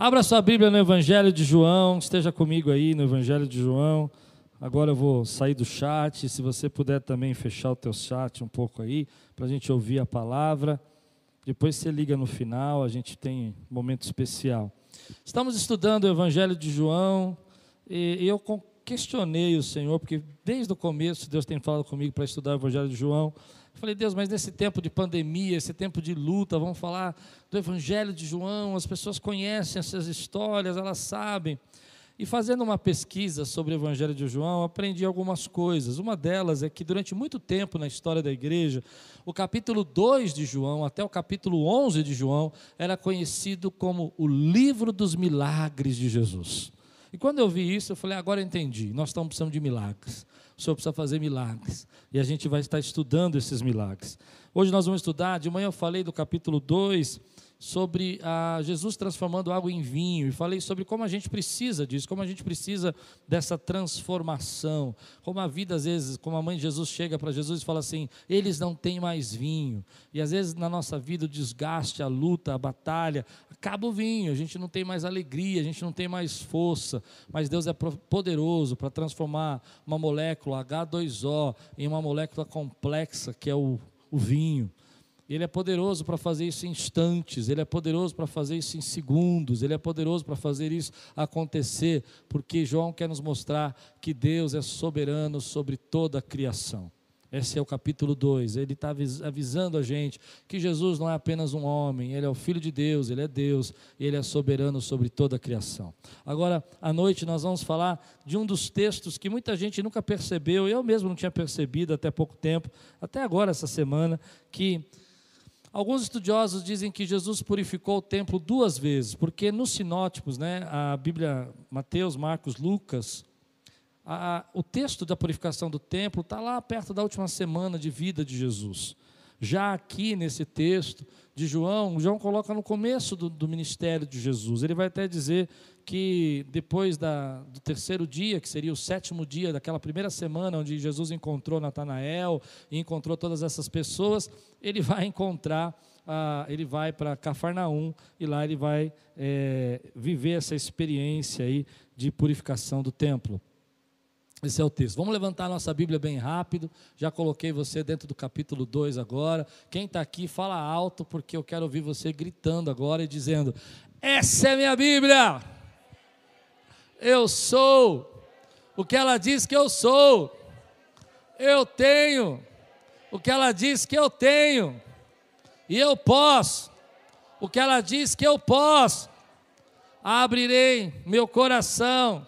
Abra sua Bíblia no Evangelho de João, esteja comigo aí no Evangelho de João. Agora eu vou sair do chat, se você puder também fechar o teu chat um pouco aí, para a gente ouvir a palavra. Depois você liga no final, a gente tem um momento especial. Estamos estudando o Evangelho de João e eu questionei o Senhor, porque desde o começo Deus tem falado comigo para estudar o Evangelho de João. Falei, Deus, mas nesse tempo de pandemia, esse tempo de luta, vamos falar do Evangelho de João, as pessoas conhecem essas histórias, elas sabem. E fazendo uma pesquisa sobre o Evangelho de João, aprendi algumas coisas. Uma delas é que durante muito tempo na história da igreja, o capítulo 2 de João até o capítulo 11 de João era conhecido como o livro dos milagres de Jesus. E quando eu vi isso, eu falei, agora eu entendi, nós estamos precisando de milagres. O Senhor precisa fazer milagres. E a gente vai estar estudando esses milagres. Hoje nós vamos estudar, de manhã eu falei do capítulo 2, sobre ah, Jesus transformando água em vinho, e falei sobre como a gente precisa disso, como a gente precisa dessa transformação, como a vida, às vezes, como a mãe de Jesus chega para Jesus e fala assim: eles não têm mais vinho, e às vezes na nossa vida o desgaste, a luta, a batalha, acaba o vinho, a gente não tem mais alegria, a gente não tem mais força, mas Deus é poderoso para transformar uma molécula H2O em uma molécula complexa que é o, o vinho. Ele é poderoso para fazer isso em instantes, ele é poderoso para fazer isso em segundos, ele é poderoso para fazer isso acontecer, porque João quer nos mostrar que Deus é soberano sobre toda a criação. Esse é o capítulo 2. Ele está avisando a gente que Jesus não é apenas um homem, ele é o Filho de Deus, ele é Deus ele é soberano sobre toda a criação. Agora, à noite, nós vamos falar de um dos textos que muita gente nunca percebeu, eu mesmo não tinha percebido até pouco tempo, até agora, essa semana, que Alguns estudiosos dizem que Jesus purificou o templo duas vezes, porque nos sinótipos, né, a Bíblia, Mateus, Marcos, Lucas, a, o texto da purificação do templo está lá perto da última semana de vida de Jesus. Já aqui nesse texto de João, João coloca no começo do, do ministério de Jesus. Ele vai até dizer que depois da, do terceiro dia, que seria o sétimo dia daquela primeira semana, onde Jesus encontrou Natanael e encontrou todas essas pessoas, ele vai encontrar, ah, ele vai para Cafarnaum e lá ele vai é, viver essa experiência aí de purificação do templo. Esse é o texto. Vamos levantar a nossa Bíblia bem rápido. Já coloquei você dentro do capítulo 2 agora. Quem está aqui, fala alto, porque eu quero ouvir você gritando agora e dizendo: Essa é minha Bíblia! Eu sou o que ela diz que eu sou. Eu tenho o que ela diz que eu tenho. E eu posso o que ela diz que eu posso. Abrirei meu coração.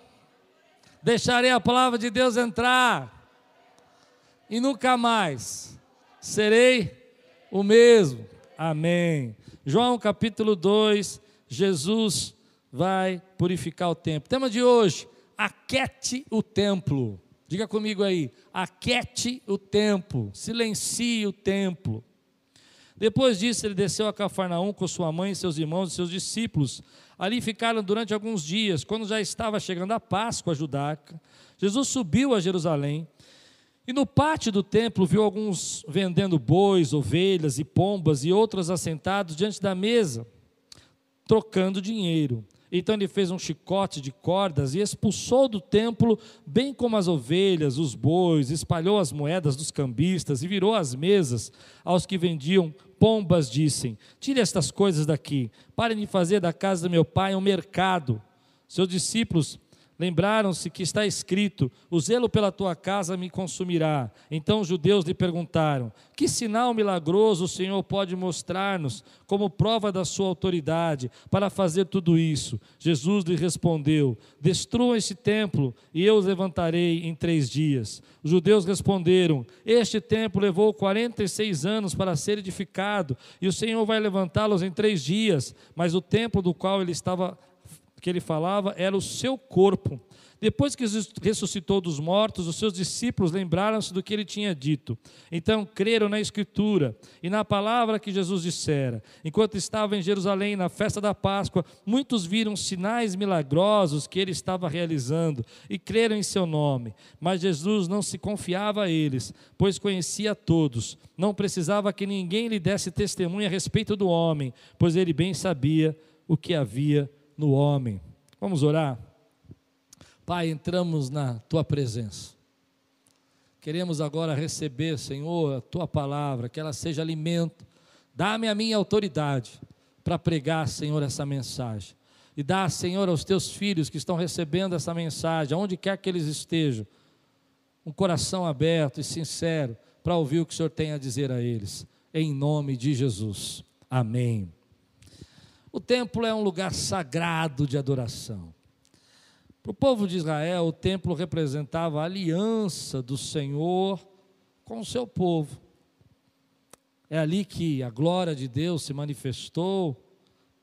Deixarei a palavra de Deus entrar. E nunca mais serei o mesmo. Amém. João capítulo 2, Jesus vai purificar o templo. Tema de hoje: aquete o templo. Diga comigo aí: aquete o templo, silencie o templo. Depois disso, ele desceu a Cafarnaum com sua mãe, seus irmãos e seus discípulos. Ali ficaram durante alguns dias. Quando já estava chegando a Páscoa judaica, Jesus subiu a Jerusalém. E no pátio do templo viu alguns vendendo bois, ovelhas e pombas e outros assentados diante da mesa, trocando dinheiro. Então ele fez um chicote de cordas e expulsou do templo, bem como as ovelhas, os bois, espalhou as moedas dos cambistas e virou as mesas aos que vendiam pombas, dissem: Tire estas coisas daqui, parem de fazer da casa do meu pai um mercado. Seus discípulos Lembraram-se que está escrito: O zelo pela tua casa me consumirá. Então os judeus lhe perguntaram: Que sinal milagroso o Senhor pode mostrar-nos como prova da sua autoridade para fazer tudo isso? Jesus lhe respondeu: Destrua este templo e eu os levantarei em três dias. Os judeus responderam: Este templo levou 46 anos para ser edificado e o Senhor vai levantá-los em três dias. Mas o templo do qual ele estava que ele falava era o seu corpo. Depois que ressuscitou dos mortos, os seus discípulos lembraram-se do que ele tinha dito. Então creram na Escritura e na palavra que Jesus dissera. Enquanto estava em Jerusalém na festa da Páscoa, muitos viram sinais milagrosos que ele estava realizando e creram em seu nome. Mas Jesus não se confiava a eles, pois conhecia todos. Não precisava que ninguém lhe desse testemunho a respeito do homem, pois ele bem sabia o que havia no homem. Vamos orar? Pai, entramos na tua presença. Queremos agora receber, Senhor, a tua palavra, que ela seja alimento. Dá-me a minha autoridade para pregar, Senhor, essa mensagem. E dá, Senhor, aos teus filhos que estão recebendo essa mensagem, aonde quer que eles estejam, um coração aberto e sincero para ouvir o que o Senhor tem a dizer a eles. Em nome de Jesus. Amém. O templo é um lugar sagrado de adoração. Para o povo de Israel, o templo representava a aliança do Senhor com o seu povo. É ali que a glória de Deus se manifestou,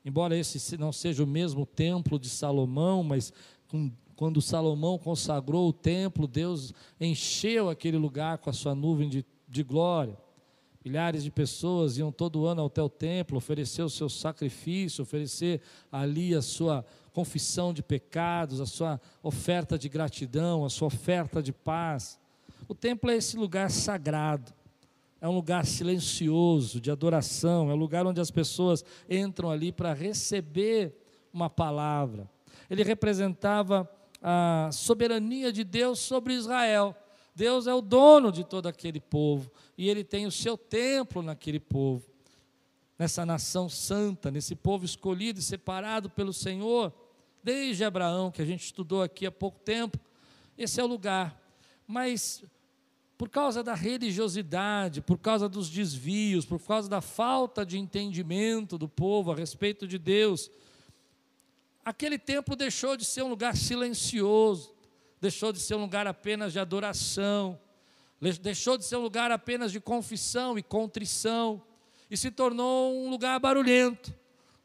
embora esse não seja o mesmo templo de Salomão, mas quando Salomão consagrou o templo, Deus encheu aquele lugar com a sua nuvem de, de glória. Milhares de pessoas iam todo ano até o templo, oferecer o seu sacrifício, oferecer ali a sua confissão de pecados, a sua oferta de gratidão, a sua oferta de paz. O templo é esse lugar sagrado, é um lugar silencioso, de adoração, é um lugar onde as pessoas entram ali para receber uma palavra. Ele representava a soberania de Deus sobre Israel. Deus é o dono de todo aquele povo e ele tem o seu templo naquele povo, nessa nação santa, nesse povo escolhido e separado pelo Senhor desde Abraão, que a gente estudou aqui há pouco tempo. Esse é o lugar. Mas por causa da religiosidade, por causa dos desvios, por causa da falta de entendimento do povo a respeito de Deus, aquele templo deixou de ser um lugar silencioso, deixou de ser um lugar apenas de adoração, deixou de ser um lugar apenas de confissão e contrição, e se tornou um lugar barulhento,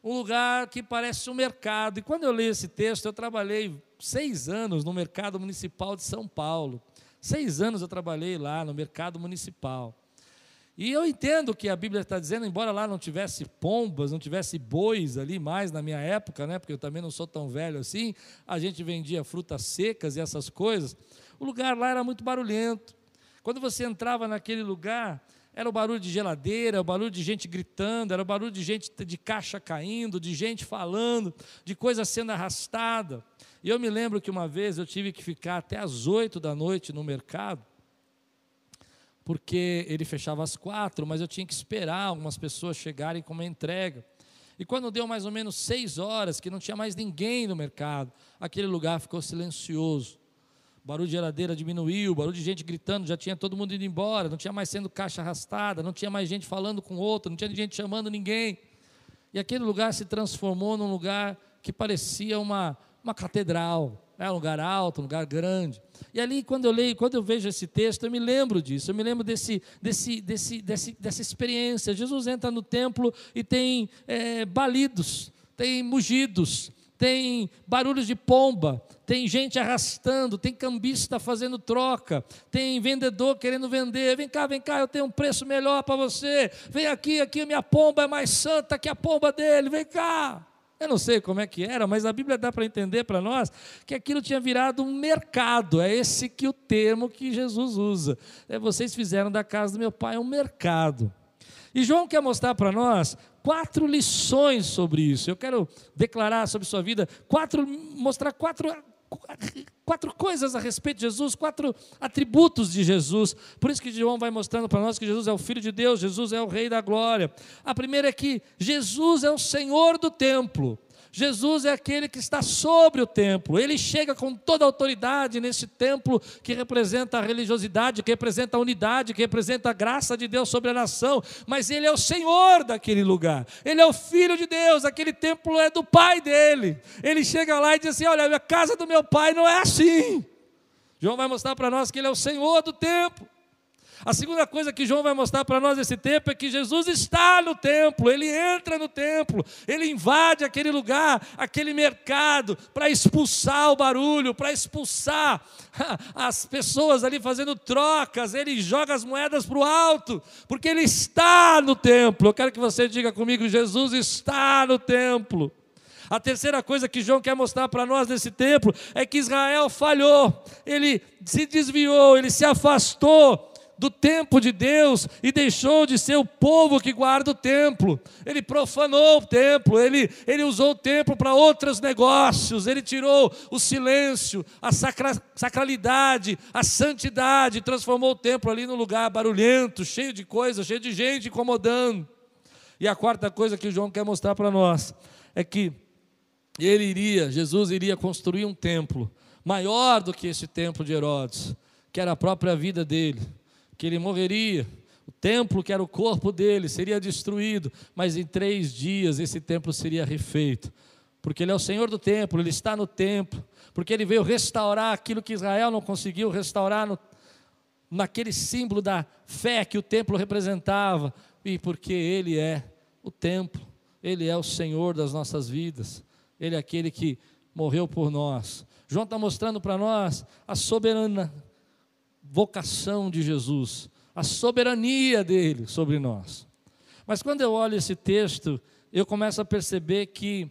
um lugar que parece um mercado. E quando eu leio esse texto, eu trabalhei seis anos no mercado municipal de São Paulo. Seis anos eu trabalhei lá no mercado municipal. E eu entendo que a Bíblia está dizendo, embora lá não tivesse pombas, não tivesse bois ali mais na minha época, né, porque eu também não sou tão velho assim, a gente vendia frutas secas e essas coisas. O lugar lá era muito barulhento. Quando você entrava naquele lugar, era o barulho de geladeira, o barulho de gente gritando, era o barulho de gente de caixa caindo, de gente falando, de coisa sendo arrastada. E eu me lembro que uma vez eu tive que ficar até às oito da noite no mercado, porque ele fechava às quatro, mas eu tinha que esperar algumas pessoas chegarem com uma entrega. E quando deu mais ou menos seis horas, que não tinha mais ninguém no mercado, aquele lugar ficou silencioso. O barulho de geladeira diminuiu, o barulho de gente gritando, já tinha todo mundo indo embora, não tinha mais sendo caixa arrastada, não tinha mais gente falando com outro, não tinha gente chamando ninguém. E aquele lugar se transformou num lugar que parecia uma, uma catedral, é um lugar alto, um lugar grande. E ali, quando eu leio, quando eu vejo esse texto, eu me lembro disso, eu me lembro desse, desse, desse, desse dessa experiência. Jesus entra no templo e tem é, balidos, tem mugidos, tem barulhos de pomba, tem gente arrastando, tem cambista fazendo troca, tem vendedor querendo vender. Vem cá, vem cá, eu tenho um preço melhor para você. Vem aqui, aqui minha pomba é mais santa que a pomba dele. Vem cá. Eu não sei como é que era, mas a Bíblia dá para entender para nós que aquilo tinha virado um mercado. É esse que o termo que Jesus usa. É, vocês fizeram da casa do meu pai um mercado. E João quer mostrar para nós quatro lições sobre isso. Eu quero declarar sobre sua vida, quatro, mostrar quatro, quatro coisas a respeito de Jesus, quatro atributos de Jesus. Por isso que João vai mostrando para nós que Jesus é o Filho de Deus, Jesus é o Rei da Glória. A primeira é que Jesus é o Senhor do templo. Jesus é aquele que está sobre o templo. Ele chega com toda a autoridade nesse templo que representa a religiosidade, que representa a unidade, que representa a graça de Deus sobre a nação. Mas ele é o Senhor daquele lugar. Ele é o Filho de Deus. Aquele templo é do Pai dele. Ele chega lá e diz assim: Olha, a casa do meu Pai não é assim. João vai mostrar para nós que ele é o Senhor do templo. A segunda coisa que João vai mostrar para nós nesse tempo é que Jesus está no templo, ele entra no templo, ele invade aquele lugar, aquele mercado, para expulsar o barulho, para expulsar as pessoas ali fazendo trocas, ele joga as moedas para o alto, porque ele está no templo. Eu quero que você diga comigo: Jesus está no templo. A terceira coisa que João quer mostrar para nós nesse templo é que Israel falhou, ele se desviou, ele se afastou do templo de Deus e deixou de ser o povo que guarda o templo. Ele profanou o templo, ele, ele usou o templo para outros negócios, ele tirou o silêncio, a sacra, sacralidade, a santidade, transformou o templo ali num lugar barulhento, cheio de coisas, cheio de gente incomodando. E a quarta coisa que João quer mostrar para nós é que ele iria, Jesus iria construir um templo maior do que esse templo de Herodes, que era a própria vida dele que ele morreria, o templo, que era o corpo dele, seria destruído, mas em três dias esse templo seria refeito, porque ele é o Senhor do templo, ele está no templo, porque ele veio restaurar aquilo que Israel não conseguiu restaurar no, naquele símbolo da fé que o templo representava, e porque ele é o templo, ele é o Senhor das nossas vidas, ele é aquele que morreu por nós. João está mostrando para nós a soberana vocação de Jesus, a soberania dele sobre nós. Mas quando eu olho esse texto, eu começo a perceber que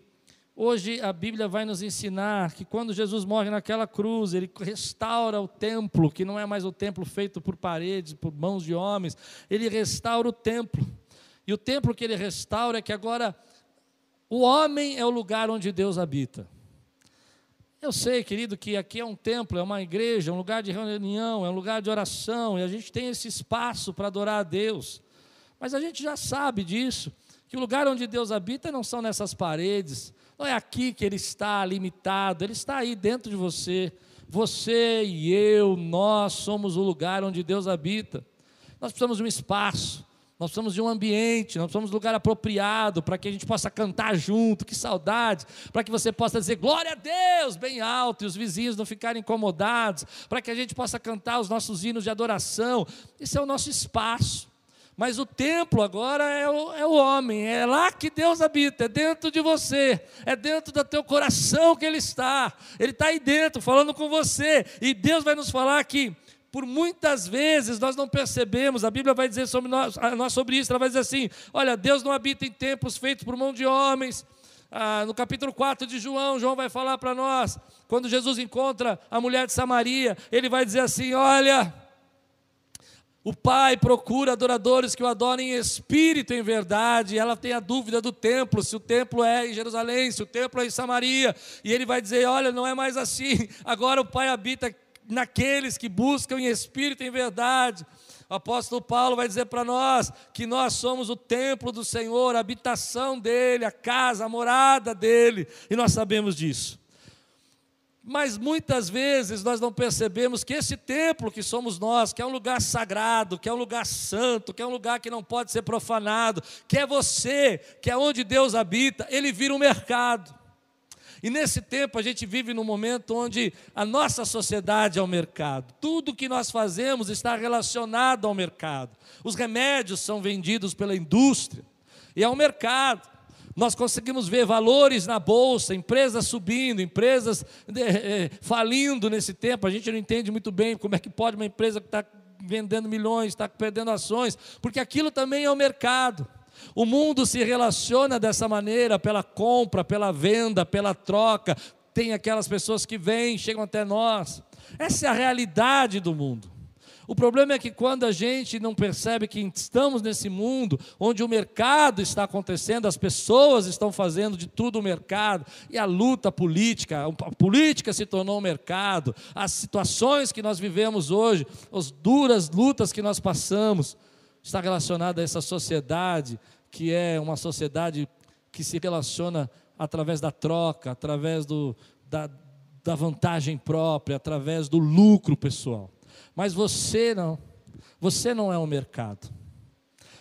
hoje a Bíblia vai nos ensinar que quando Jesus morre naquela cruz, ele restaura o templo, que não é mais o templo feito por paredes, por mãos de homens, ele restaura o templo. E o templo que ele restaura é que agora o homem é o lugar onde Deus habita. Eu sei, querido, que aqui é um templo, é uma igreja, é um lugar de reunião, é um lugar de oração, e a gente tem esse espaço para adorar a Deus. Mas a gente já sabe disso, que o lugar onde Deus habita não são nessas paredes, não é aqui que Ele está limitado, Ele está aí dentro de você. Você e eu, nós somos o lugar onde Deus habita. Nós precisamos de um espaço, nós precisamos de um ambiente, nós precisamos de um lugar apropriado para que a gente possa cantar junto, que saudade, para que você possa dizer glória a Deus bem alto e os vizinhos não ficarem incomodados, para que a gente possa cantar os nossos hinos de adoração. Esse é o nosso espaço. Mas o templo agora é o, é o homem, é lá que Deus habita, é dentro de você, é dentro do teu coração que Ele está, Ele está aí dentro falando com você, e Deus vai nos falar que por muitas vezes nós não percebemos, a Bíblia vai dizer sobre nós, nós sobre isso, ela vai dizer assim: olha, Deus não habita em templos feitos por mão de homens. Ah, no capítulo 4 de João, João vai falar para nós, quando Jesus encontra a mulher de Samaria, ele vai dizer assim: olha, o Pai procura adoradores que o adorem em espírito em verdade. Ela tem a dúvida do templo, se o templo é em Jerusalém, se o templo é em Samaria. E ele vai dizer: Olha, não é mais assim. Agora o Pai habita naqueles que buscam em espírito e em verdade. O apóstolo Paulo vai dizer para nós que nós somos o templo do Senhor, a habitação dele, a casa, a morada dele, e nós sabemos disso. Mas muitas vezes nós não percebemos que esse templo que somos nós, que é um lugar sagrado, que é um lugar santo, que é um lugar que não pode ser profanado, que é você, que é onde Deus habita, ele vira um mercado. E nesse tempo a gente vive num momento onde a nossa sociedade é o mercado. Tudo que nós fazemos está relacionado ao mercado. Os remédios são vendidos pela indústria e é o mercado. Nós conseguimos ver valores na bolsa, empresas subindo, empresas é, falindo nesse tempo. A gente não entende muito bem como é que pode uma empresa que está vendendo milhões, está perdendo ações, porque aquilo também é o mercado. O mundo se relaciona dessa maneira, pela compra, pela venda, pela troca. Tem aquelas pessoas que vêm, chegam até nós. Essa é a realidade do mundo. O problema é que quando a gente não percebe que estamos nesse mundo onde o mercado está acontecendo, as pessoas estão fazendo de tudo o mercado, e a luta política, a política se tornou um mercado, as situações que nós vivemos hoje, as duras lutas que nós passamos, está relacionada a essa sociedade que é uma sociedade que se relaciona através da troca, através do, da, da vantagem própria, através do lucro pessoal. Mas você não, você não é o mercado.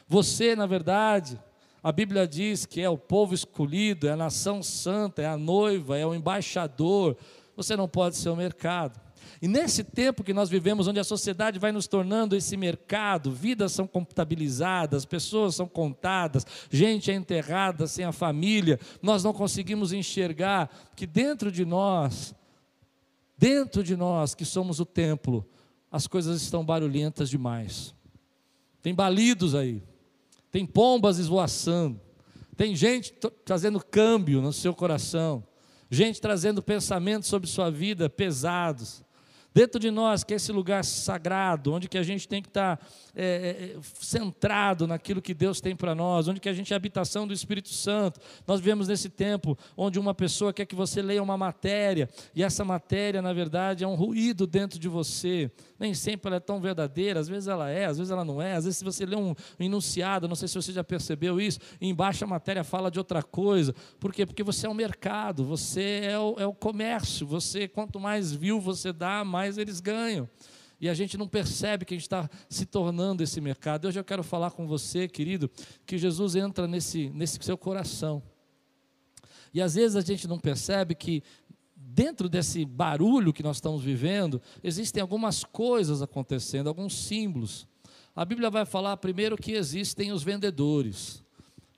Você, na verdade, a Bíblia diz que é o povo escolhido, é a nação santa, é a noiva, é o embaixador. Você não pode ser o mercado. E nesse tempo que nós vivemos, onde a sociedade vai nos tornando esse mercado, vidas são contabilizadas, pessoas são contadas, gente é enterrada sem a família, nós não conseguimos enxergar que dentro de nós, dentro de nós que somos o templo, as coisas estão barulhentas demais. Tem balidos aí, tem pombas esvoaçando, tem gente trazendo câmbio no seu coração, gente trazendo pensamentos sobre sua vida pesados Dentro de nós, que é esse lugar sagrado, onde que a gente tem que estar é, é, centrado naquilo que Deus tem para nós, onde que a gente é a habitação do Espírito Santo. Nós vivemos nesse tempo onde uma pessoa quer que você leia uma matéria, e essa matéria, na verdade, é um ruído dentro de você. Nem sempre ela é tão verdadeira, às vezes ela é, às vezes ela não é. Às vezes, se você lê um enunciado, não sei se você já percebeu isso, embaixo a matéria fala de outra coisa. Por quê? Porque você é o mercado, você é o, é o comércio, você, quanto mais viu você dá, mais eles ganham e a gente não percebe que a gente está se tornando esse mercado. Hoje eu quero falar com você, querido, que Jesus entra nesse, nesse seu coração. E às vezes a gente não percebe que dentro desse barulho que nós estamos vivendo, existem algumas coisas acontecendo, alguns símbolos. A Bíblia vai falar primeiro que existem os vendedores,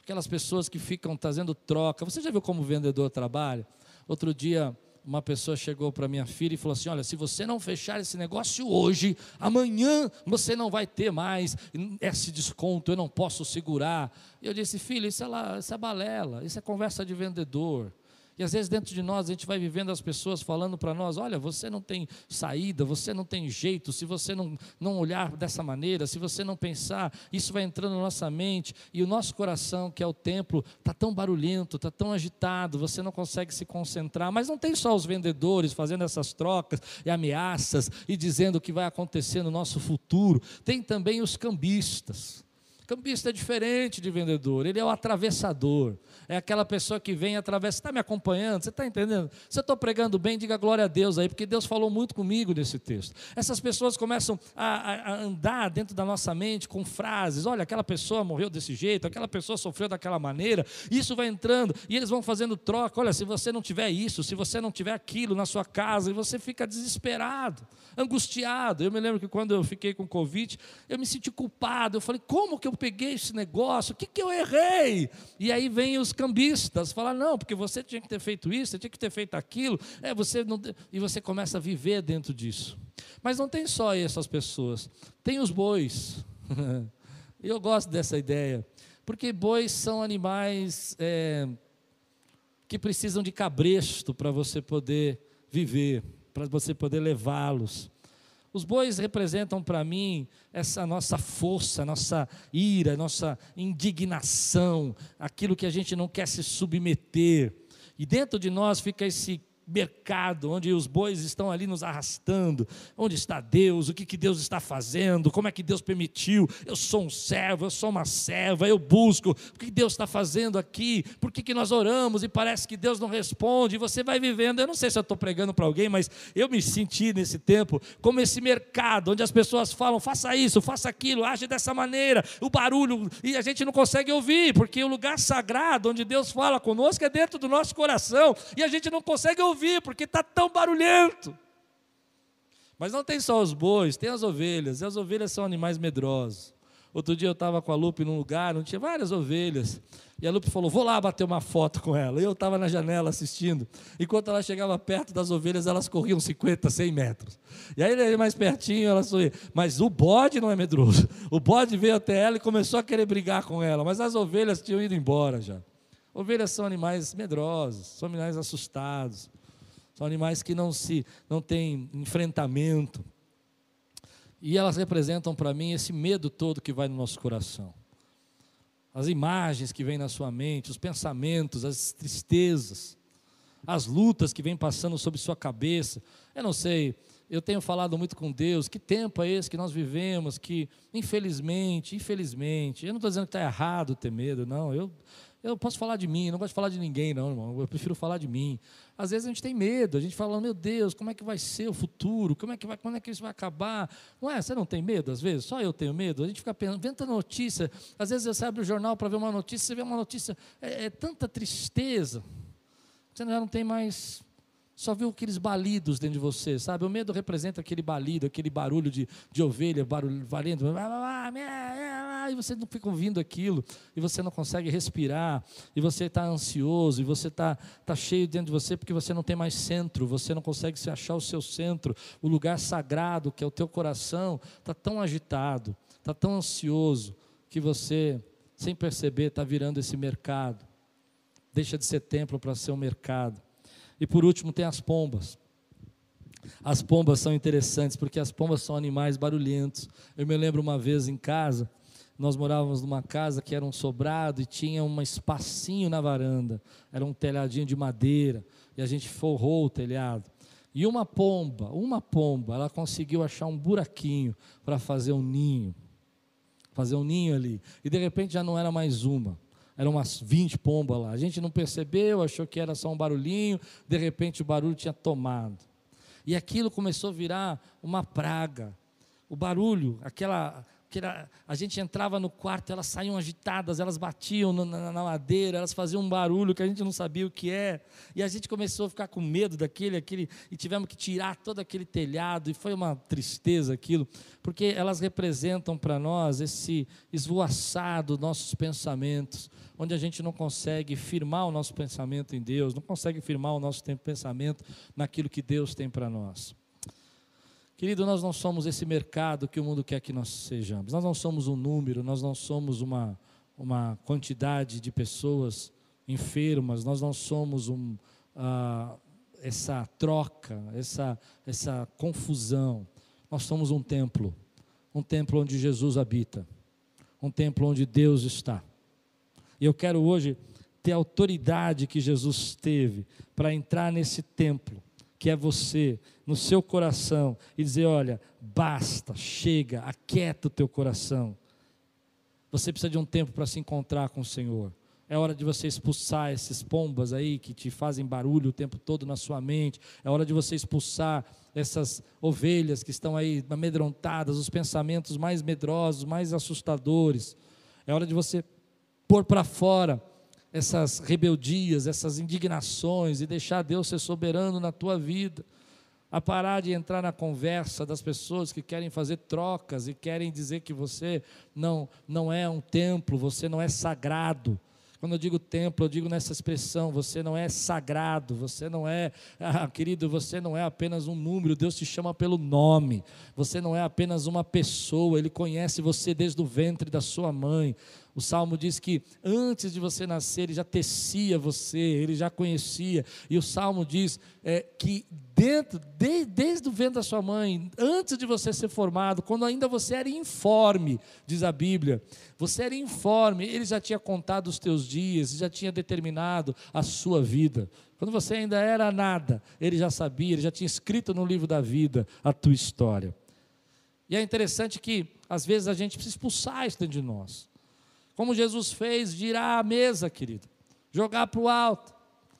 aquelas pessoas que ficam trazendo troca. Você já viu como o vendedor trabalha? Outro dia uma pessoa chegou para minha filha e falou assim: Olha, se você não fechar esse negócio hoje, amanhã você não vai ter mais esse desconto, eu não posso segurar. E eu disse: Filha, isso é, lá, isso é balela, isso é conversa de vendedor. E às vezes dentro de nós a gente vai vivendo as pessoas falando para nós: olha, você não tem saída, você não tem jeito, se você não, não olhar dessa maneira, se você não pensar, isso vai entrando na nossa mente e o nosso coração, que é o templo, está tão barulhento, está tão agitado, você não consegue se concentrar. Mas não tem só os vendedores fazendo essas trocas e ameaças e dizendo o que vai acontecer no nosso futuro, tem também os cambistas. Campista é diferente de vendedor, ele é o atravessador, é aquela pessoa que vem atravessa. Você está me acompanhando? Você está entendendo? Se eu estou pregando bem, diga glória a Deus aí, porque Deus falou muito comigo nesse texto. Essas pessoas começam a, a, a andar dentro da nossa mente com frases: olha, aquela pessoa morreu desse jeito, aquela pessoa sofreu daquela maneira, isso vai entrando, e eles vão fazendo troca. Olha, se você não tiver isso, se você não tiver aquilo na sua casa, e você fica desesperado, angustiado. Eu me lembro que quando eu fiquei com Covid, eu me senti culpado, eu falei: como que eu eu peguei esse negócio? O que, que eu errei? E aí vem os cambistas falar: não, porque você tinha que ter feito isso, você tinha que ter feito aquilo. É, você não... E você começa a viver dentro disso. Mas não tem só essas pessoas, tem os bois. eu gosto dessa ideia, porque bois são animais é, que precisam de cabresto para você poder viver, para você poder levá-los. Os bois representam para mim essa nossa força, nossa ira, nossa indignação, aquilo que a gente não quer se submeter. E dentro de nós fica esse mercado, onde os bois estão ali nos arrastando. Onde está Deus? O que, que Deus está fazendo? Como é que Deus permitiu? Eu sou um servo, eu sou uma serva, eu busco. O que Deus está fazendo aqui? Por que, que nós oramos e parece que Deus não responde? E você vai vivendo. Eu não sei se eu estou pregando para alguém, mas eu me senti nesse tempo como esse mercado, onde as pessoas falam: faça isso, faça aquilo, age dessa maneira, o barulho, e a gente não consegue ouvir, porque o lugar sagrado onde Deus fala conosco é dentro do nosso coração, e a gente não consegue ouvir ouvir, porque está tão barulhento. Mas não tem só os bois, tem as ovelhas, e as ovelhas são animais medrosos. Outro dia eu estava com a Lupe num lugar, onde tinha várias ovelhas. E a Lupe falou: Vou lá bater uma foto com ela. E eu estava na janela assistindo. Enquanto ela chegava perto das ovelhas, elas corriam 50, 100 metros. E aí mais pertinho, ela sorria. Mas o bode não é medroso. O bode veio até ela e começou a querer brigar com ela. Mas as ovelhas tinham ido embora já. Ovelhas são animais medrosos, são animais assustados. São animais que não se não têm enfrentamento. E elas representam para mim esse medo todo que vai no nosso coração. As imagens que vêm na sua mente, os pensamentos, as tristezas, as lutas que vêm passando sobre sua cabeça. Eu não sei, eu tenho falado muito com Deus, que tempo é esse que nós vivemos, que infelizmente, infelizmente, eu não estou dizendo que está errado ter medo, não, eu, eu posso falar de mim, não gosto de falar de ninguém, não, irmão. Eu prefiro falar de mim. Às vezes a gente tem medo, a gente fala, meu Deus, como é que vai ser o futuro? Como é que vai, quando é que isso vai acabar? Não é? Você não tem medo, às vezes? Só eu tenho medo. A gente fica pensando, vendo notícia. Às vezes você abre o jornal para ver uma notícia, você vê uma notícia, é, é tanta tristeza. Você já não tem mais só viu aqueles balidos dentro de você, sabe? O medo representa aquele balido, aquele barulho de, de ovelha, barulho valendo, e você não fica ouvindo aquilo, e você não consegue respirar, e você está ansioso, e você está tá cheio dentro de você porque você não tem mais centro, você não consegue se achar o seu centro, o lugar sagrado que é o teu coração, está tão agitado, está tão ansioso, que você, sem perceber, está virando esse mercado. Deixa de ser templo para ser um mercado. E por último tem as pombas. As pombas são interessantes porque as pombas são animais barulhentos. Eu me lembro uma vez em casa, nós morávamos numa casa que era um sobrado e tinha um espacinho na varanda. Era um telhadinho de madeira e a gente forrou o telhado. E uma pomba, uma pomba, ela conseguiu achar um buraquinho para fazer um ninho. Fazer um ninho ali. E de repente já não era mais uma. Eram umas 20 pombas lá. A gente não percebeu, achou que era só um barulhinho, de repente o barulho tinha tomado. E aquilo começou a virar uma praga. O barulho, aquela a gente entrava no quarto, elas saíam agitadas, elas batiam na, na, na, madeira, elas faziam um barulho que a gente não sabia o que é. E a gente começou a ficar com medo daquele, aquele, e tivemos que tirar todo aquele telhado, e foi uma tristeza aquilo, porque elas representam para nós esse esvoaçado nossos pensamentos, onde a gente não consegue firmar o nosso pensamento em Deus, não consegue firmar o nosso pensamento naquilo que Deus tem para nós. Querido, nós não somos esse mercado que o mundo quer que nós sejamos. Nós não somos um número, nós não somos uma, uma quantidade de pessoas enfermas, nós não somos um, uh, essa troca, essa, essa confusão. Nós somos um templo, um templo onde Jesus habita, um templo onde Deus está. E eu quero hoje ter a autoridade que Jesus teve para entrar nesse templo que é você, no seu coração, e dizer: olha, basta, chega, aquieta o teu coração. Você precisa de um tempo para se encontrar com o Senhor. É hora de você expulsar esses pombas aí que te fazem barulho o tempo todo na sua mente. É hora de você expulsar essas ovelhas que estão aí amedrontadas, os pensamentos mais medrosos, mais assustadores. É hora de você pôr para fora essas rebeldias, essas indignações e deixar Deus ser soberano na tua vida. A parar de entrar na conversa das pessoas que querem fazer trocas e querem dizer que você não, não é um templo, você não é sagrado. Quando eu digo templo, eu digo nessa expressão: você não é sagrado, você não é, ah, querido, você não é apenas um número, Deus te chama pelo nome, você não é apenas uma pessoa, Ele conhece você desde o ventre da sua mãe, o salmo diz que antes de você nascer, ele já tecia você, ele já conhecia. E o salmo diz é, que dentro, de, desde o ventre da sua mãe, antes de você ser formado, quando ainda você era informe, diz a Bíblia, você era informe, ele já tinha contado os teus dias, já tinha determinado a sua vida. Quando você ainda era nada, ele já sabia, ele já tinha escrito no livro da vida a tua história. E é interessante que, às vezes, a gente precisa expulsar isso dentro de nós. Como Jesus fez, virar a mesa, querido, jogar para o alto,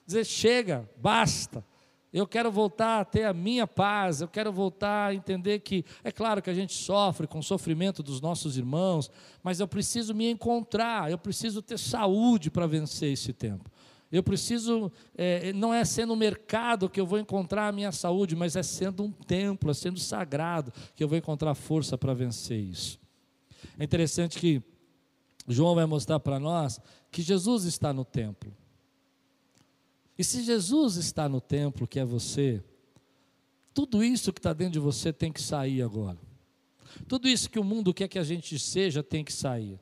dizer: chega, basta. Eu quero voltar a ter a minha paz, eu quero voltar a entender que, é claro que a gente sofre com o sofrimento dos nossos irmãos, mas eu preciso me encontrar, eu preciso ter saúde para vencer esse tempo. Eu preciso, é, não é sendo um mercado que eu vou encontrar a minha saúde, mas é sendo um templo, é sendo sagrado que eu vou encontrar força para vencer isso. É interessante que João vai mostrar para nós que Jesus está no templo. E se Jesus está no templo, que é você, tudo isso que está dentro de você tem que sair agora. Tudo isso que o mundo quer que a gente seja tem que sair.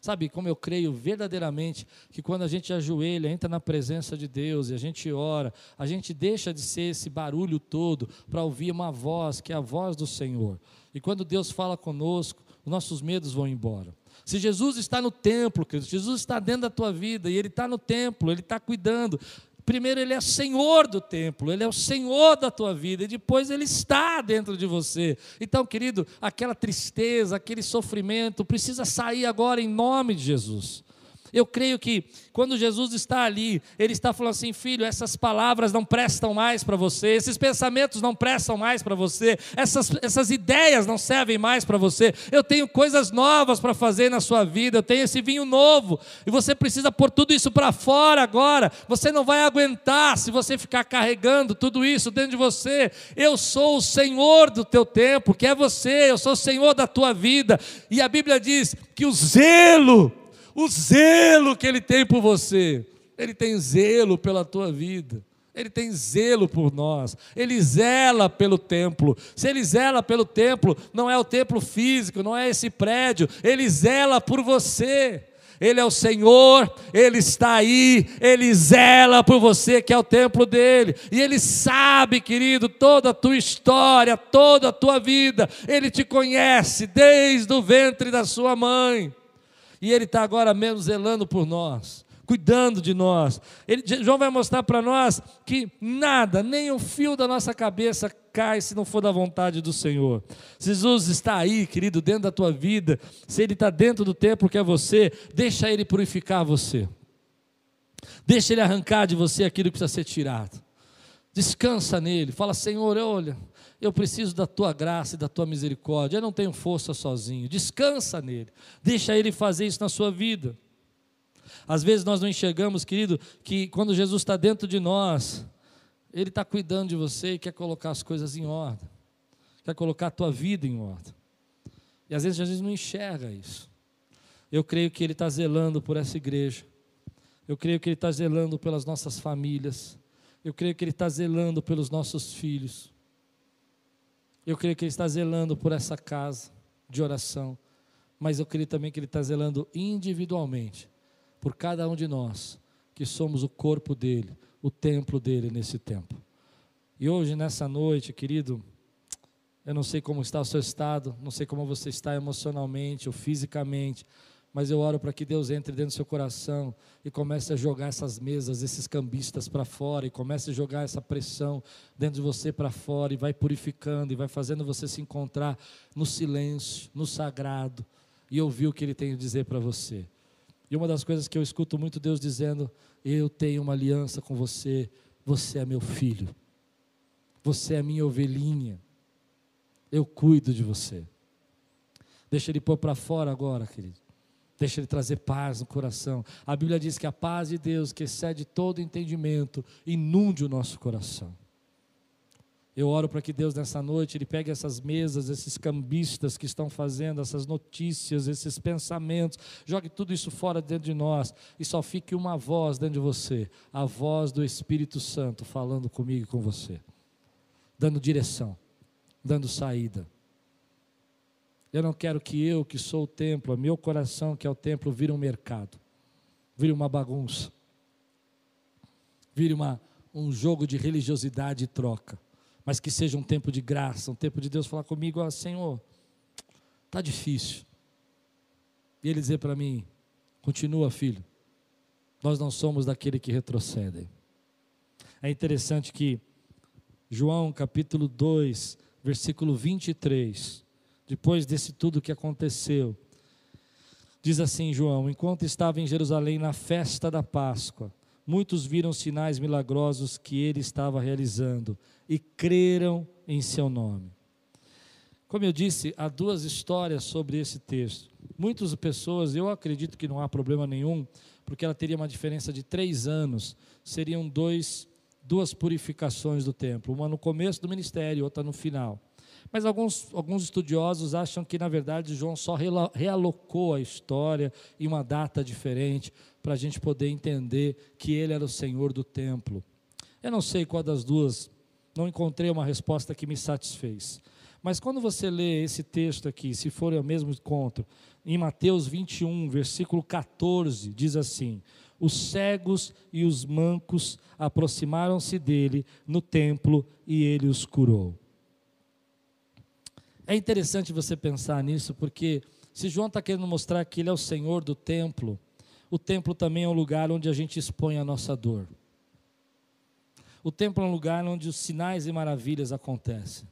Sabe como eu creio verdadeiramente que quando a gente ajoelha, entra na presença de Deus e a gente ora, a gente deixa de ser esse barulho todo para ouvir uma voz, que é a voz do Senhor. E quando Deus fala conosco, os nossos medos vão embora. Se Jesus está no templo, querido, Jesus está dentro da tua vida e Ele está no templo, Ele está cuidando. Primeiro, Ele é Senhor do templo, Ele é o Senhor da tua vida, e depois Ele está dentro de você. Então, querido, aquela tristeza, aquele sofrimento precisa sair agora em nome de Jesus. Eu creio que quando Jesus está ali, Ele está falando assim: filho, essas palavras não prestam mais para você, esses pensamentos não prestam mais para você, essas, essas ideias não servem mais para você. Eu tenho coisas novas para fazer na sua vida, eu tenho esse vinho novo, e você precisa pôr tudo isso para fora agora. Você não vai aguentar se você ficar carregando tudo isso dentro de você. Eu sou o Senhor do teu tempo, que é você, eu sou o Senhor da tua vida, e a Bíblia diz que o zelo, o zelo que Ele tem por você. Ele tem zelo pela tua vida. Ele tem zelo por nós, ele zela pelo templo. Se ele zela pelo templo, não é o templo físico, não é esse prédio, ele zela por você. Ele é o Senhor, Ele está aí, Ele zela por você, que é o templo dele, e Ele sabe, querido, toda a tua história, toda a tua vida, Ele te conhece desde o ventre da sua mãe, e Ele está agora mesmo zelando por nós cuidando de nós. Ele, João vai mostrar para nós que nada, nem um fio da nossa cabeça cai se não for da vontade do Senhor. Jesus está aí, querido, dentro da tua vida. Se Ele está dentro do templo que é você, deixa Ele purificar você. Deixa Ele arrancar de você aquilo que precisa ser tirado. Descansa nele. Fala, Senhor, olha, eu preciso da tua graça e da tua misericórdia. Eu não tenho força sozinho. Descansa nele. Deixa Ele fazer isso na sua vida. Às vezes nós não enxergamos, querido, que quando Jesus está dentro de nós, Ele está cuidando de você e quer colocar as coisas em ordem, quer colocar a tua vida em ordem. E às vezes gente não enxerga isso. Eu creio que Ele está zelando por essa igreja. Eu creio que Ele está zelando pelas nossas famílias. Eu creio que Ele está zelando pelos nossos filhos. Eu creio que Ele está zelando por essa casa de oração. Mas eu creio também que Ele está zelando individualmente por cada um de nós, que somos o corpo dele, o templo dele nesse tempo. E hoje, nessa noite, querido, eu não sei como está o seu estado, não sei como você está emocionalmente ou fisicamente, mas eu oro para que Deus entre dentro do seu coração e comece a jogar essas mesas, esses cambistas para fora, e comece a jogar essa pressão dentro de você para fora, e vai purificando, e vai fazendo você se encontrar no silêncio, no sagrado, e ouvir o que Ele tem a dizer para você. E uma das coisas que eu escuto muito Deus dizendo: Eu tenho uma aliança com você, você é meu filho, você é minha ovelhinha, eu cuido de você. Deixa ele pôr para fora agora, querido. Deixa ele trazer paz no coração. A Bíblia diz que a paz de Deus, que excede todo entendimento, inunde o nosso coração. Eu oro para que Deus nessa noite ele pegue essas mesas, esses cambistas que estão fazendo essas notícias, esses pensamentos, jogue tudo isso fora dentro de nós e só fique uma voz dentro de você, a voz do Espírito Santo falando comigo e com você, dando direção, dando saída. Eu não quero que eu, que sou o templo, meu coração, que é o templo, vire um mercado, vire uma bagunça, vire uma, um jogo de religiosidade e troca mas que seja um tempo de graça, um tempo de Deus falar comigo, ah, Senhor, está difícil. E Ele dizer para mim, continua filho, nós não somos daquele que retrocedem. É interessante que João capítulo 2, versículo 23, depois desse tudo que aconteceu, diz assim João: Enquanto estava em Jerusalém na festa da Páscoa, muitos viram sinais milagrosos que ele estava realizando e creram em seu nome. Como eu disse, há duas histórias sobre esse texto. Muitas pessoas, eu acredito que não há problema nenhum, porque ela teria uma diferença de três anos, seriam dois, duas purificações do templo, uma no começo do ministério, outra no final. Mas alguns, alguns estudiosos acham que, na verdade, João só realocou a história em uma data diferente, para a gente poder entender que ele era o Senhor do templo. Eu não sei qual das duas, não encontrei uma resposta que me satisfez. Mas quando você lê esse texto aqui, se for o mesmo encontro, em Mateus 21, versículo 14, diz assim: Os cegos e os mancos aproximaram-se dele no templo e ele os curou. É interessante você pensar nisso, porque se João está querendo mostrar que ele é o Senhor do templo, o templo também é um lugar onde a gente expõe a nossa dor. O templo é um lugar onde os sinais e maravilhas acontecem.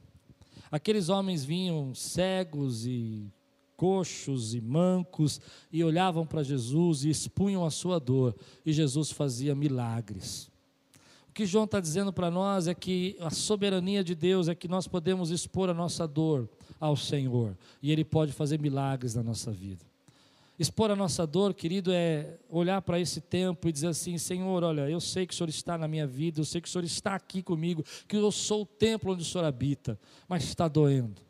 Aqueles homens vinham cegos e coxos e mancos e olhavam para Jesus e expunham a sua dor, e Jesus fazia milagres. O que João está dizendo para nós é que a soberania de Deus é que nós podemos expor a nossa dor ao Senhor, e Ele pode fazer milagres na nossa vida. Expor a nossa dor, querido, é olhar para esse tempo e dizer assim: Senhor, olha, eu sei que o Senhor está na minha vida, eu sei que o Senhor está aqui comigo, que eu sou o templo onde o Senhor habita, mas está doendo.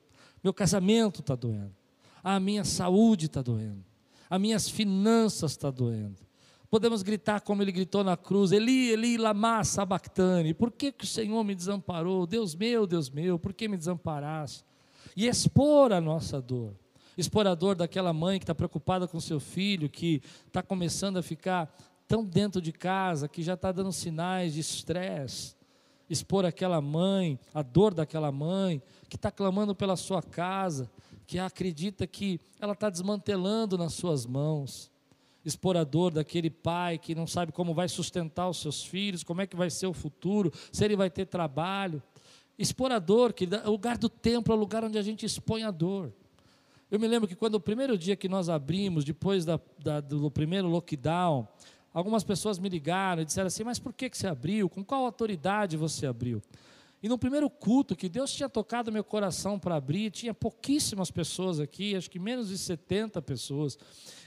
Meu casamento está doendo, a minha saúde está doendo, as minhas finanças estão tá doendo. Podemos gritar como ele gritou na cruz: Eli, Eli, lama sabachthani. Por que, que o Senhor me desamparou? Deus meu, Deus meu, por que me desamparaste? E expor a nossa dor. expor a dor daquela mãe que está preocupada com seu filho, que está começando a ficar tão dentro de casa, que já está dando sinais de estresse, expor aquela mãe, a dor daquela mãe, que está clamando pela sua casa, que acredita que ela está desmantelando nas suas mãos. Expor a dor daquele pai que não sabe como vai sustentar os seus filhos, como é que vai ser o futuro, se ele vai ter trabalho. Expor a dor, que o lugar do templo é o lugar onde a gente expõe a dor. Eu me lembro que quando o primeiro dia que nós abrimos, depois da, da, do primeiro lockdown, algumas pessoas me ligaram e disseram assim: Mas por que, que você abriu? Com qual autoridade você abriu? E no primeiro culto que Deus tinha tocado meu coração para abrir, tinha pouquíssimas pessoas aqui, acho que menos de 70 pessoas.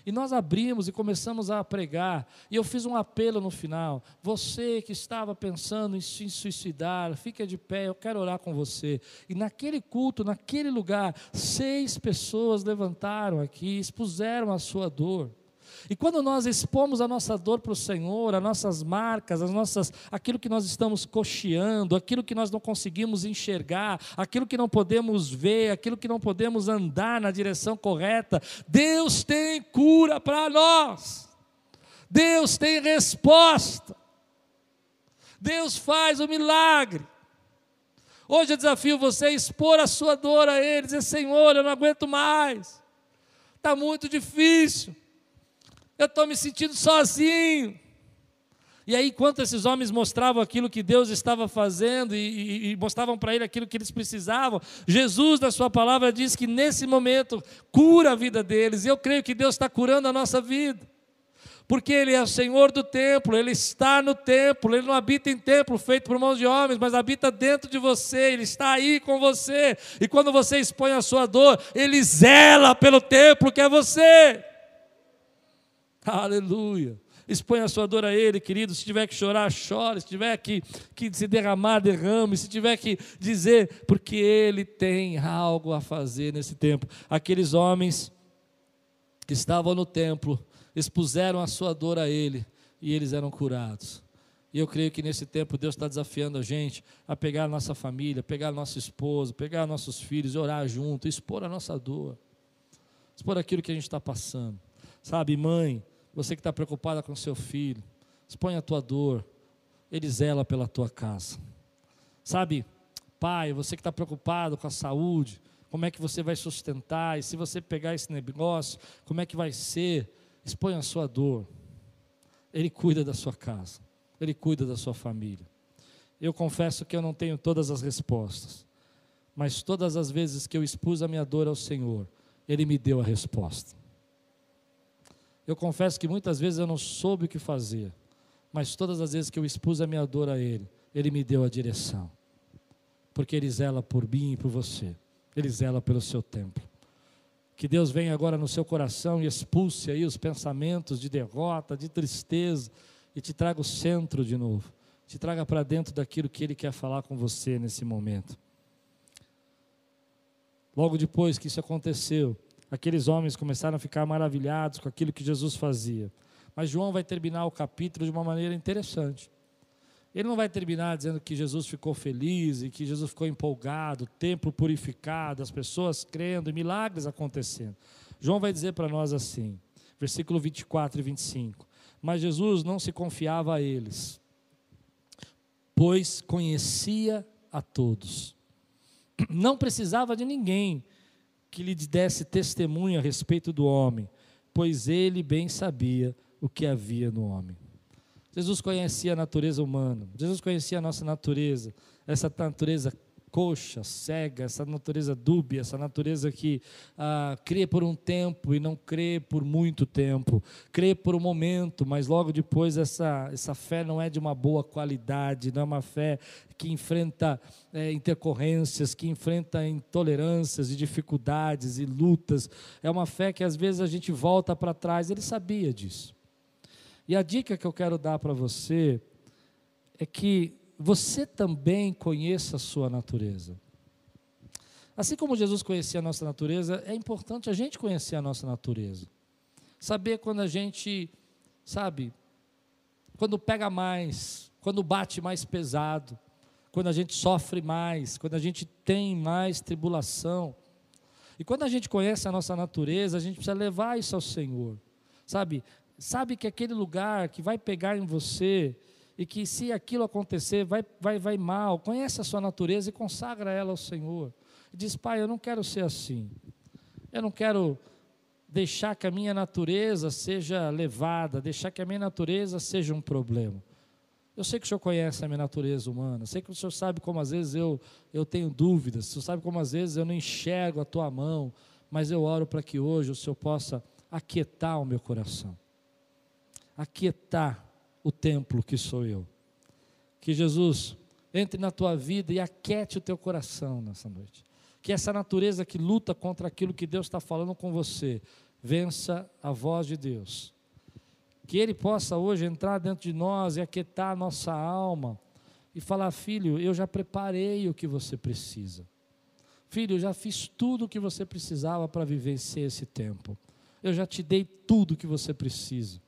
E nós abrimos e começamos a pregar. E eu fiz um apelo no final. Você que estava pensando em se suicidar, fica de pé, eu quero orar com você. E naquele culto, naquele lugar, seis pessoas levantaram aqui, expuseram a sua dor. E quando nós expomos a nossa dor para o Senhor, as nossas marcas, as nossas, aquilo que nós estamos cocheando, aquilo que nós não conseguimos enxergar, aquilo que não podemos ver, aquilo que não podemos andar na direção correta, Deus tem cura para nós. Deus tem resposta. Deus faz o milagre. Hoje eu desafio você a expor a sua dor a Ele, dizer: Senhor, eu não aguento mais, está muito difícil eu estou me sentindo sozinho. E aí, enquanto esses homens mostravam aquilo que Deus estava fazendo e, e, e mostravam para ele aquilo que eles precisavam, Jesus, na Sua palavra, diz que nesse momento cura a vida deles. E eu creio que Deus está curando a nossa vida, porque Ele é o Senhor do templo, Ele está no templo, Ele não habita em templo feito por mãos de homens, mas habita dentro de você, Ele está aí com você. E quando você expõe a sua dor, Ele zela pelo templo que é você. Aleluia. Expõe a sua dor a Ele, querido. Se tiver que chorar, chore. Se tiver que, que se derramar, derrame. Se tiver que dizer, porque Ele tem algo a fazer nesse tempo. Aqueles homens que estavam no templo expuseram a sua dor a Ele e eles eram curados. E eu creio que nesse tempo Deus está desafiando a gente a pegar a nossa família, pegar nosso esposo, pegar nossos filhos, orar junto, expor a nossa dor, expor aquilo que a gente está passando. Sabe, mãe, você que está preocupada com seu filho, expõe a tua dor, ele zela pela tua casa. Sabe, pai, você que está preocupado com a saúde, como é que você vai sustentar, e se você pegar esse negócio, como é que vai ser? Expõe a sua dor. Ele cuida da sua casa, ele cuida da sua família. Eu confesso que eu não tenho todas as respostas, mas todas as vezes que eu expus a minha dor ao Senhor, Ele me deu a resposta. Eu confesso que muitas vezes eu não soube o que fazer, mas todas as vezes que eu expus a minha dor a Ele, Ele me deu a direção. Porque Ele zela por mim e por você, Ele zela pelo seu templo. Que Deus venha agora no seu coração e expulse aí os pensamentos de derrota, de tristeza, e te traga o centro de novo. Te traga para dentro daquilo que Ele quer falar com você nesse momento. Logo depois que isso aconteceu, aqueles homens começaram a ficar maravilhados com aquilo que Jesus fazia. Mas João vai terminar o capítulo de uma maneira interessante. Ele não vai terminar dizendo que Jesus ficou feliz e que Jesus ficou empolgado, templo purificado, as pessoas crendo e milagres acontecendo. João vai dizer para nós assim, versículo 24 e 25: Mas Jesus não se confiava a eles, pois conhecia a todos. Não precisava de ninguém que lhe desse testemunho a respeito do homem, pois ele bem sabia o que havia no homem. Jesus conhecia a natureza humana, Jesus conhecia a nossa natureza, essa natureza coxa, cega, essa natureza dúbia, essa natureza que ah, crê por um tempo e não crê por muito tempo, crê por um momento, mas logo depois essa, essa fé não é de uma boa qualidade, não é uma fé que enfrenta é, intercorrências, que enfrenta intolerâncias e dificuldades e lutas, é uma fé que às vezes a gente volta para trás, ele sabia disso. E a dica que eu quero dar para você é que você também conheça a sua natureza. Assim como Jesus conhecia a nossa natureza, é importante a gente conhecer a nossa natureza. Saber quando a gente, sabe, quando pega mais, quando bate mais pesado, quando a gente sofre mais, quando a gente tem mais tribulação. E quando a gente conhece a nossa natureza, a gente precisa levar isso ao Senhor. Sabe? Sabe que aquele lugar que vai pegar em você e que se aquilo acontecer, vai, vai, vai mal. Conhece a sua natureza e consagra ela ao Senhor. E diz, Pai, eu não quero ser assim. Eu não quero deixar que a minha natureza seja levada, deixar que a minha natureza seja um problema. Eu sei que o Senhor conhece a minha natureza humana, sei que o Senhor sabe como às vezes eu, eu tenho dúvidas, o Senhor sabe como às vezes eu não enxergo a tua mão, mas eu oro para que hoje o Senhor possa aquietar o meu coração, aquietar o templo que sou eu. Que Jesus entre na tua vida e aquiete o teu coração nessa noite. Que essa natureza que luta contra aquilo que Deus está falando com você, vença a voz de Deus que Ele possa hoje entrar dentro de nós e aquietar a nossa alma e falar: Filho, eu já preparei o que você precisa. Filho, eu já fiz tudo o que você precisava para vivenciar esse tempo. Eu já te dei tudo o que você precisa.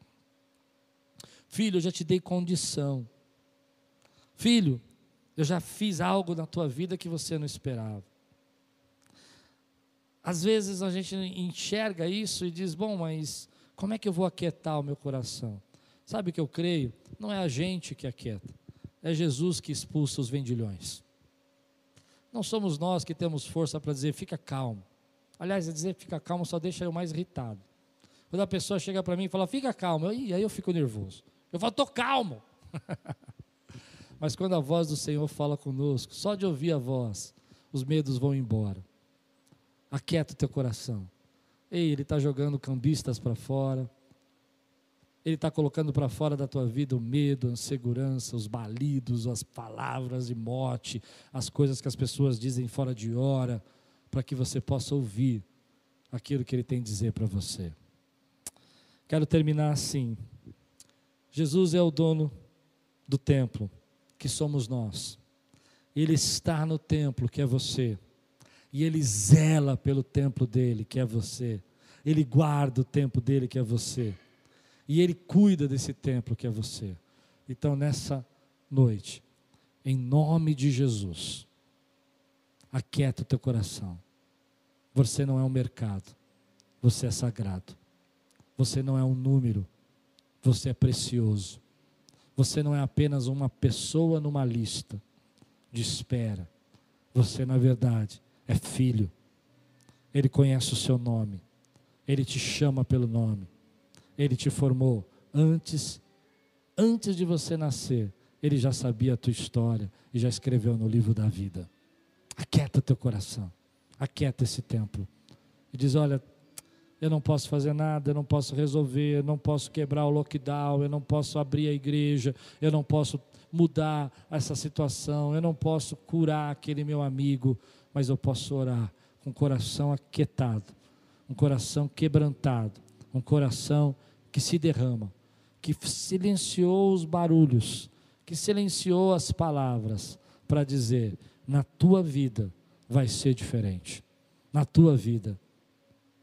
Filho, eu já te dei condição. Filho, eu já fiz algo na tua vida que você não esperava. Às vezes a gente enxerga isso e diz: bom, mas como é que eu vou aquietar o meu coração? Sabe o que eu creio? Não é a gente que aquieta, é Jesus que expulsa os vendilhões. Não somos nós que temos força para dizer fica calmo. Aliás, dizer fica calmo só deixa eu mais irritado. Quando a pessoa chega para mim e fala fica calmo, aí eu fico nervoso. Eu falo, estou calmo. Mas quando a voz do Senhor fala conosco, só de ouvir a voz, os medos vão embora. Aquieta o teu coração. Ei, ele está jogando cambistas para fora. Ele está colocando para fora da tua vida o medo, a insegurança, os balidos, as palavras de morte, as coisas que as pessoas dizem fora de hora, para que você possa ouvir aquilo que ele tem a dizer para você. Quero terminar assim. Jesus é o dono do templo, que somos nós. Ele está no templo, que é você e ele zela pelo templo dele, que é você. Ele guarda o templo dele, que é você. E ele cuida desse templo, que é você. Então, nessa noite, em nome de Jesus, aquieta o teu coração. Você não é um mercado, você é sagrado. Você não é um número, você é precioso. Você não é apenas uma pessoa numa lista de espera. Você, na verdade, é filho. Ele conhece o seu nome. Ele te chama pelo nome. Ele te formou antes antes de você nascer. Ele já sabia a tua história e já escreveu no livro da vida. Aquieta teu coração. Aquieta esse templo. E diz: "Olha, eu não posso fazer nada, eu não posso resolver, eu não posso quebrar o lockdown, eu não posso abrir a igreja, eu não posso mudar essa situação, eu não posso curar aquele meu amigo, mas eu posso orar com o coração aquietado, um coração quebrantado, um coração que se derrama, que silenciou os barulhos, que silenciou as palavras para dizer: na tua vida vai ser diferente, na tua vida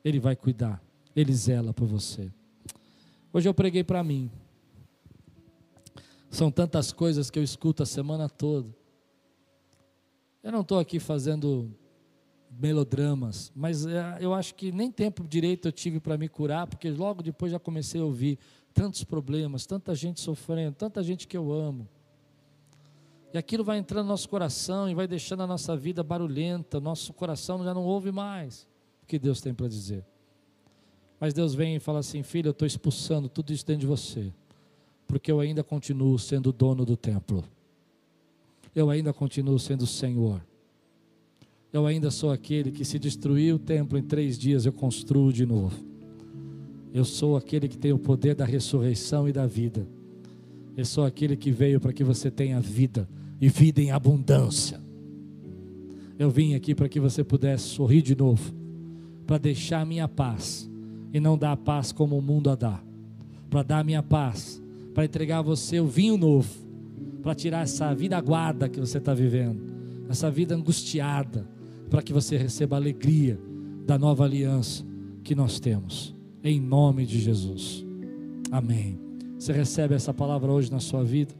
Ele vai cuidar, Ele zela por você. Hoje eu preguei para mim. São tantas coisas que eu escuto a semana toda. Eu não estou aqui fazendo melodramas, mas é, eu acho que nem tempo direito eu tive para me curar, porque logo depois já comecei a ouvir tantos problemas, tanta gente sofrendo, tanta gente que eu amo. E aquilo vai entrando no nosso coração e vai deixando a nossa vida barulhenta, nosso coração já não ouve mais o que Deus tem para dizer. Mas Deus vem e fala assim: Filho, eu estou expulsando tudo isso dentro de você, porque eu ainda continuo sendo dono do templo eu ainda continuo sendo Senhor. Eu ainda sou aquele que se destruir o templo em três dias, eu construo de novo. Eu sou aquele que tem o poder da ressurreição e da vida. Eu sou aquele que veio para que você tenha vida e vida em abundância. Eu vim aqui para que você pudesse sorrir de novo, para deixar a minha paz e não dar a paz como o mundo a dá, para dar a minha paz, para entregar a você o vinho novo para tirar essa vida aguada que você está vivendo, essa vida angustiada, para que você receba a alegria da nova aliança que nós temos, em nome de Jesus. Amém. Você recebe essa palavra hoje na sua vida?